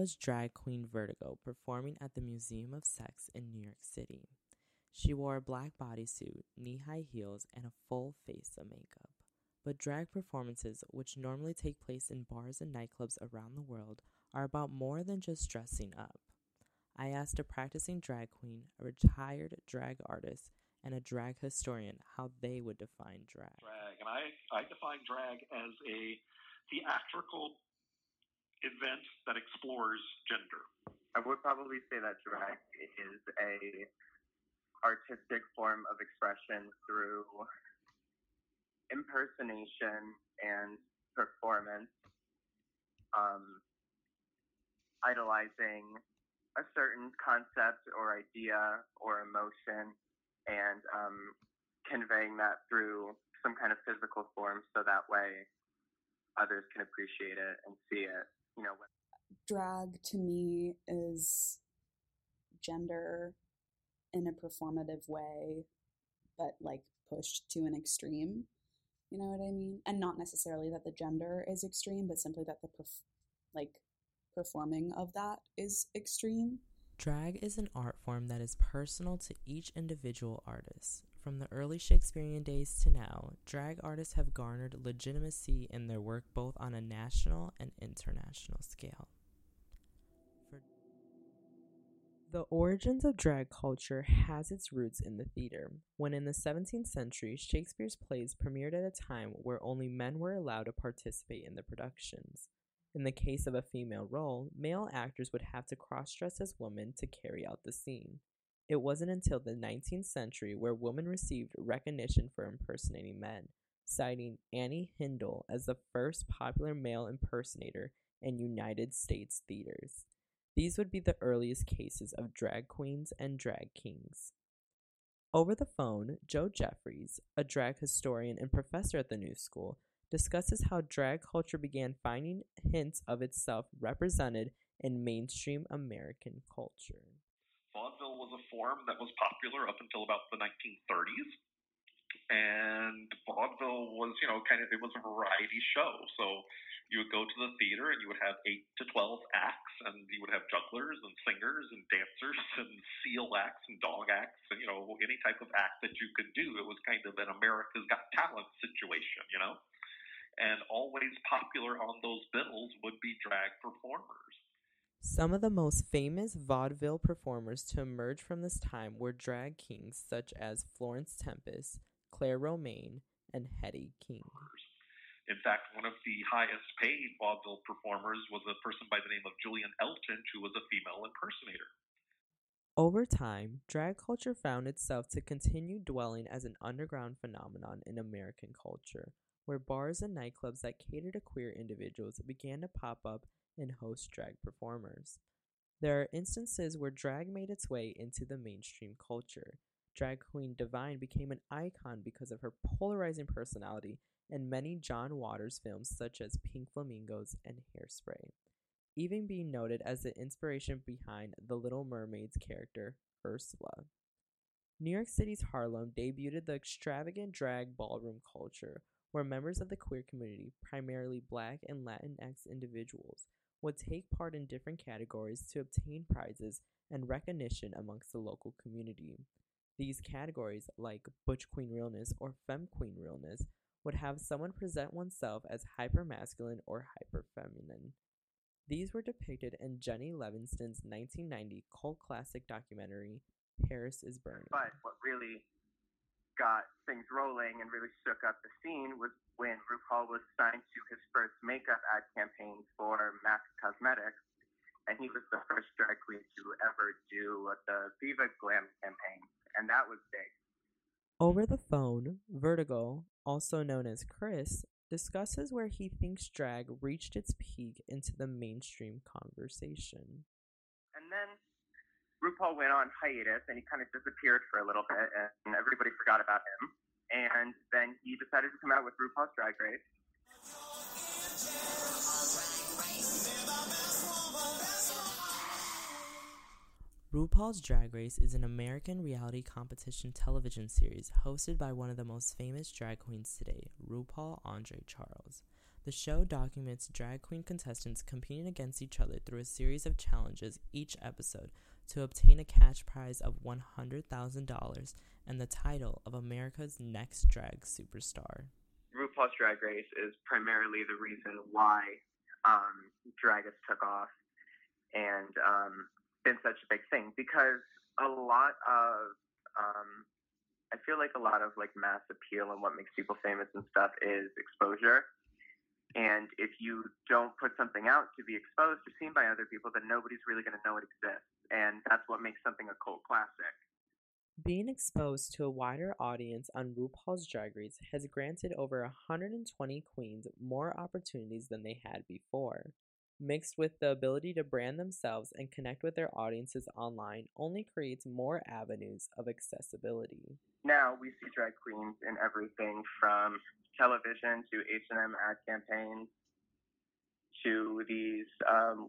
was drag queen Vertigo performing at the Museum of Sex in New York City. She wore a black bodysuit, knee high heels, and a full face of makeup. But drag performances, which normally take place in bars and nightclubs around the world, are about more than just dressing up. I asked a practicing drag queen, a retired drag artist, and a drag historian how they would define drag. Drag, and I, I define drag as a theatrical event that explores gender. I would probably say that drag is a artistic form of expression through impersonation and performance, um, idolizing a certain concept or idea or emotion, and um, conveying that through some kind of physical form so that way others can appreciate it and see it. You know, drag to me is gender in a performative way, but like pushed to an extreme. You know what I mean? And not necessarily that the gender is extreme, but simply that the perf- like performing of that is extreme. Drag is an art form that is personal to each individual artist. From the early Shakespearean days to now, drag artists have garnered legitimacy in their work both on a national and international scale. The origins of drag culture has its roots in the theater, when in the 17th century, Shakespeare's plays premiered at a time where only men were allowed to participate in the productions. In the case of a female role, male actors would have to cross dress as women to carry out the scene. It wasn't until the 19th century where women received recognition for impersonating men, citing Annie Hindle as the first popular male impersonator in United States theaters. These would be the earliest cases of drag queens and drag kings. Over the phone, Joe Jeffreys, a drag historian and professor at the New School, discusses how drag culture began finding hints of itself represented in mainstream American culture. Vaudeville was a form that was popular up until about the 1930s. And vaudeville was, you know, kind of, it was a variety show. So you would go to the theater and you would have eight to 12 acts, and you would have jugglers and singers and dancers and seal acts and dog acts, and, you know, any type of act that you could do. It was kind of an America's Got Talent situation, you know? And always popular on those bills would be drag performers. Some of the most famous vaudeville performers to emerge from this time were drag kings such as Florence Tempest, Claire Romaine, and Hetty King. In fact, one of the highest paid vaudeville performers was a person by the name of Julian Eltinge, who was a female impersonator. Over time, drag culture found itself to continue dwelling as an underground phenomenon in American culture, where bars and nightclubs that cater to queer individuals began to pop up and host drag performers. There are instances where drag made its way into the mainstream culture. Drag queen Divine became an icon because of her polarizing personality and many John Waters films such as Pink Flamingos and Hairspray, even being noted as the inspiration behind The Little Mermaid's character, Ursula. New York City's Harlem debuted the extravagant drag ballroom culture, where members of the queer community, primarily black and Latinx individuals, would take part in different categories to obtain prizes and recognition amongst the local community. These categories, like Butch Queen Realness or Femme Queen Realness, would have someone present oneself as hypermasculine or hyperfeminine. These were depicted in Jennie Livingston's 1990 cult classic documentary, Paris is Burning. But what really got things rolling and really shook up the scene was when RuPaul was signed to his first makeup ad campaign for MAC Cosmetics. And he was the first drag queen to ever do the Viva Glam campaign. And that was big. Over the phone, Vertigo, also known as Chris, discusses where he thinks drag reached its peak into the mainstream conversation. And then RuPaul went on hiatus and he kind of disappeared for a little bit and everybody forgot about him. And then he decided to come out with RuPaul's Drag Race. RuPaul's Drag Race is an American reality competition television series hosted by one of the most famous drag queens today, RuPaul Andre Charles. The show documents drag queen contestants competing against each other through a series of challenges each episode to obtain a cash prize of $100,000 and the title of America's Next Drag Superstar. RuPaul's Drag Race is primarily the reason why um, drag has took off and um, been such a big thing because a lot of um, I feel like a lot of like mass appeal and what makes people famous and stuff is exposure. And if you don't put something out to be exposed or seen by other people, then nobody's really going to know it exists. And that's what makes something a cult classic. Being exposed to a wider audience on RuPaul's Drag Race has granted over 120 queens more opportunities than they had before. Mixed with the ability to brand themselves and connect with their audiences online, only creates more avenues of accessibility. Now we see drag queens in everything from television to H&M ad campaigns to these um,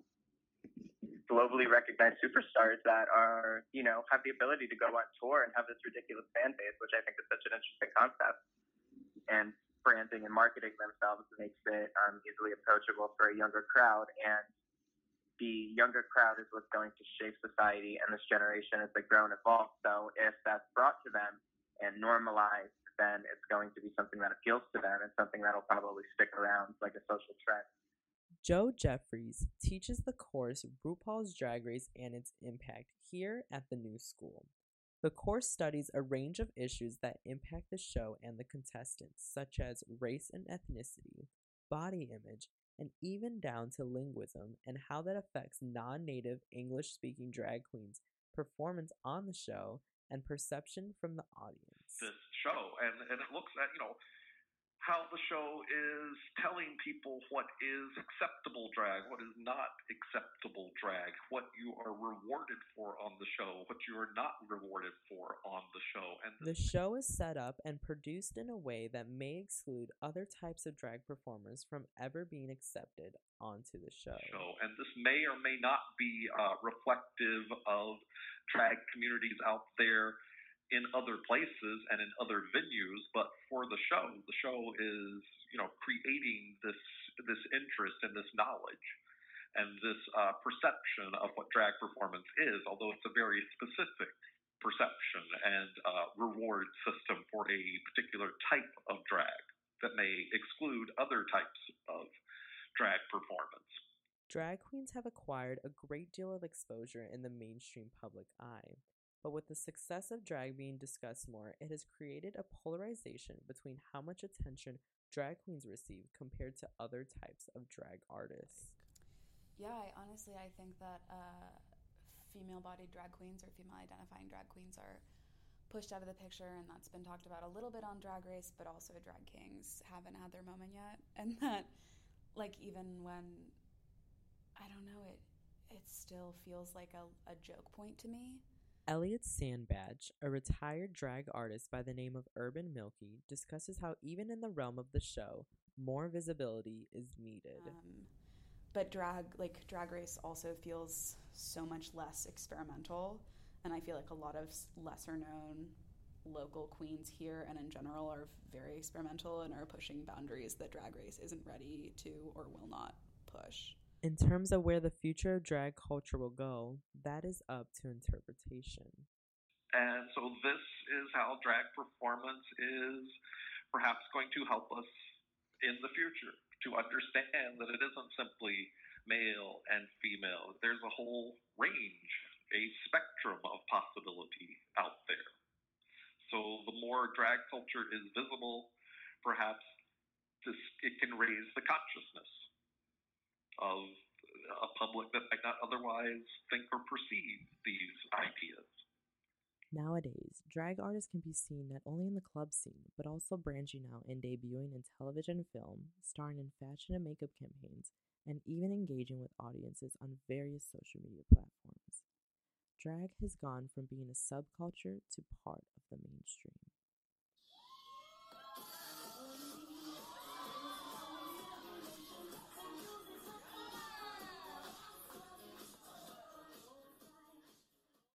globally recognized superstars that are, you know, have the ability to go on tour and have this ridiculous fan base, which I think is such an interesting concept. And branding and marketing themselves makes it um, easily approachable for a younger crowd. And the younger crowd is what's going to shape society and this generation as they grow and evolve. So if that's brought to them and normalized, then it's going to be something that appeals to them and something that'll probably stick around like a social trend. Joe Jeffreys teaches the course RuPaul's Drag Race and its Impact here at the New School. The course studies a range of issues that impact the show and the contestants, such as race and ethnicity, body image, and even down to linguism and how that affects non native English speaking drag queens' performance on the show and perception from the audience. This show, and, and it looks at, you know, how the show is telling people what is acceptable drag, what is not acceptable drag, what you are rewarded for on the show, what you are not rewarded for on the show. And the show is set up and produced in a way that may exclude other types of drag performers from ever being accepted onto the show. show. And this may or may not be uh, reflective of drag communities out there in other places and in other venues, but for the show, the show is you know creating this this interest and this knowledge and this uh, perception of what drag performance is, although it's a very specific perception and uh, reward system for a particular type of drag that may exclude other types of drag performance. Drag queens have acquired a great deal of exposure in the mainstream public eye. But with the success of drag being discussed more, it has created a polarization between how much attention drag queens receive compared to other types of drag artists. Yeah, I honestly I think that uh, female-bodied drag queens or female-identifying drag queens are pushed out of the picture, and that's been talked about a little bit on Drag Race, but also drag kings haven't had their moment yet, and that like even when I don't know it, it still feels like a, a joke point to me Elliot Sandbach, a retired drag artist by the name of Urban Milky, discusses how even in the realm of the show, more visibility is needed. Um, but drag, like Drag Race, also feels so much less experimental, and I feel like a lot of lesser known local queens here and in general are very experimental and are pushing boundaries that Drag Race isn't ready to or will not push. In terms of where the future of drag culture will go, that is up to interpretation. And so, this is how drag performance is perhaps going to help us in the future to understand that it isn't simply male and female. There's a whole range, a spectrum of possibility out there. So, the more drag culture is visible, perhaps this, it can raise the consciousness of a public that might not otherwise think or perceive these ideas. Nowadays, drag artists can be seen not only in the club scene, but also branching out and debuting in television and film, starring in fashion and makeup campaigns, and even engaging with audiences on various social media platforms. Drag has gone from being a subculture to part of the mainstream.